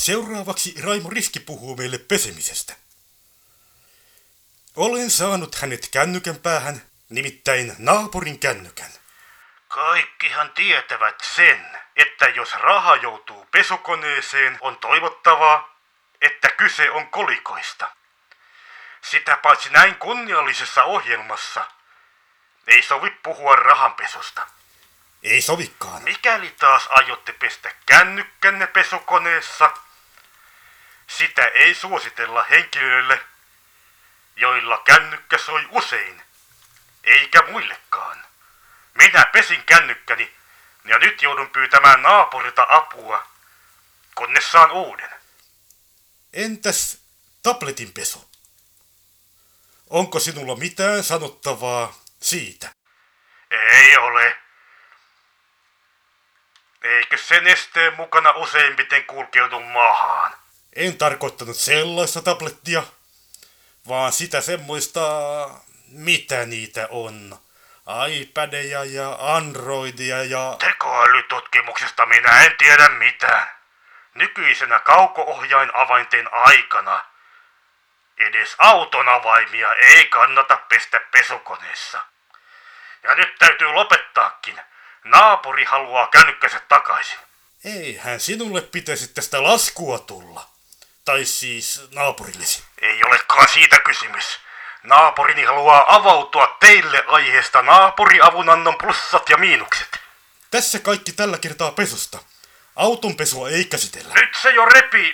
Seuraavaksi Raimo Riski puhuu meille pesemisestä. Olen saanut hänet kännykän päähän, nimittäin naapurin kännykän. Kaikkihan tietävät sen, että jos raha joutuu pesukoneeseen, on toivottavaa, että kyse on kolikoista. Sitä paitsi näin kunniallisessa ohjelmassa ei sovi puhua rahanpesusta. Ei sovikaan. Mikäli taas aiotte pestä kännykkänne pesukoneessa, sitä ei suositella henkilöille, joilla kännykkä soi usein, eikä muillekaan. Minä pesin kännykkäni ja nyt joudun pyytämään naapurilta apua, kunnes saan uuden. Entäs tabletin pesu? Onko sinulla mitään sanottavaa siitä? Ei ole. Eikö se nesteen mukana useimmiten kulkeudu maahan? En tarkoittanut sellaista tablettia, vaan sitä semmoista, mitä niitä on. iPadeja ja Androidia ja... Tekoälytutkimuksesta minä en tiedä mitään. Nykyisenä kauko-ohjain avainten aikana edes auton avaimia ei kannata pestä pesukoneessa. Ja nyt täytyy lopettaakin. Naapuri haluaa kännykkänsä takaisin. Eihän sinulle pitäisi tästä laskua tulla. Tai siis naapurillesi. Ei olekaan siitä kysymys. Naapurini haluaa avautua teille aiheesta naapuriavunannon plussat ja miinukset. Tässä kaikki tällä kertaa pesusta. Autonpesua ei käsitellä. Nyt se jo repii.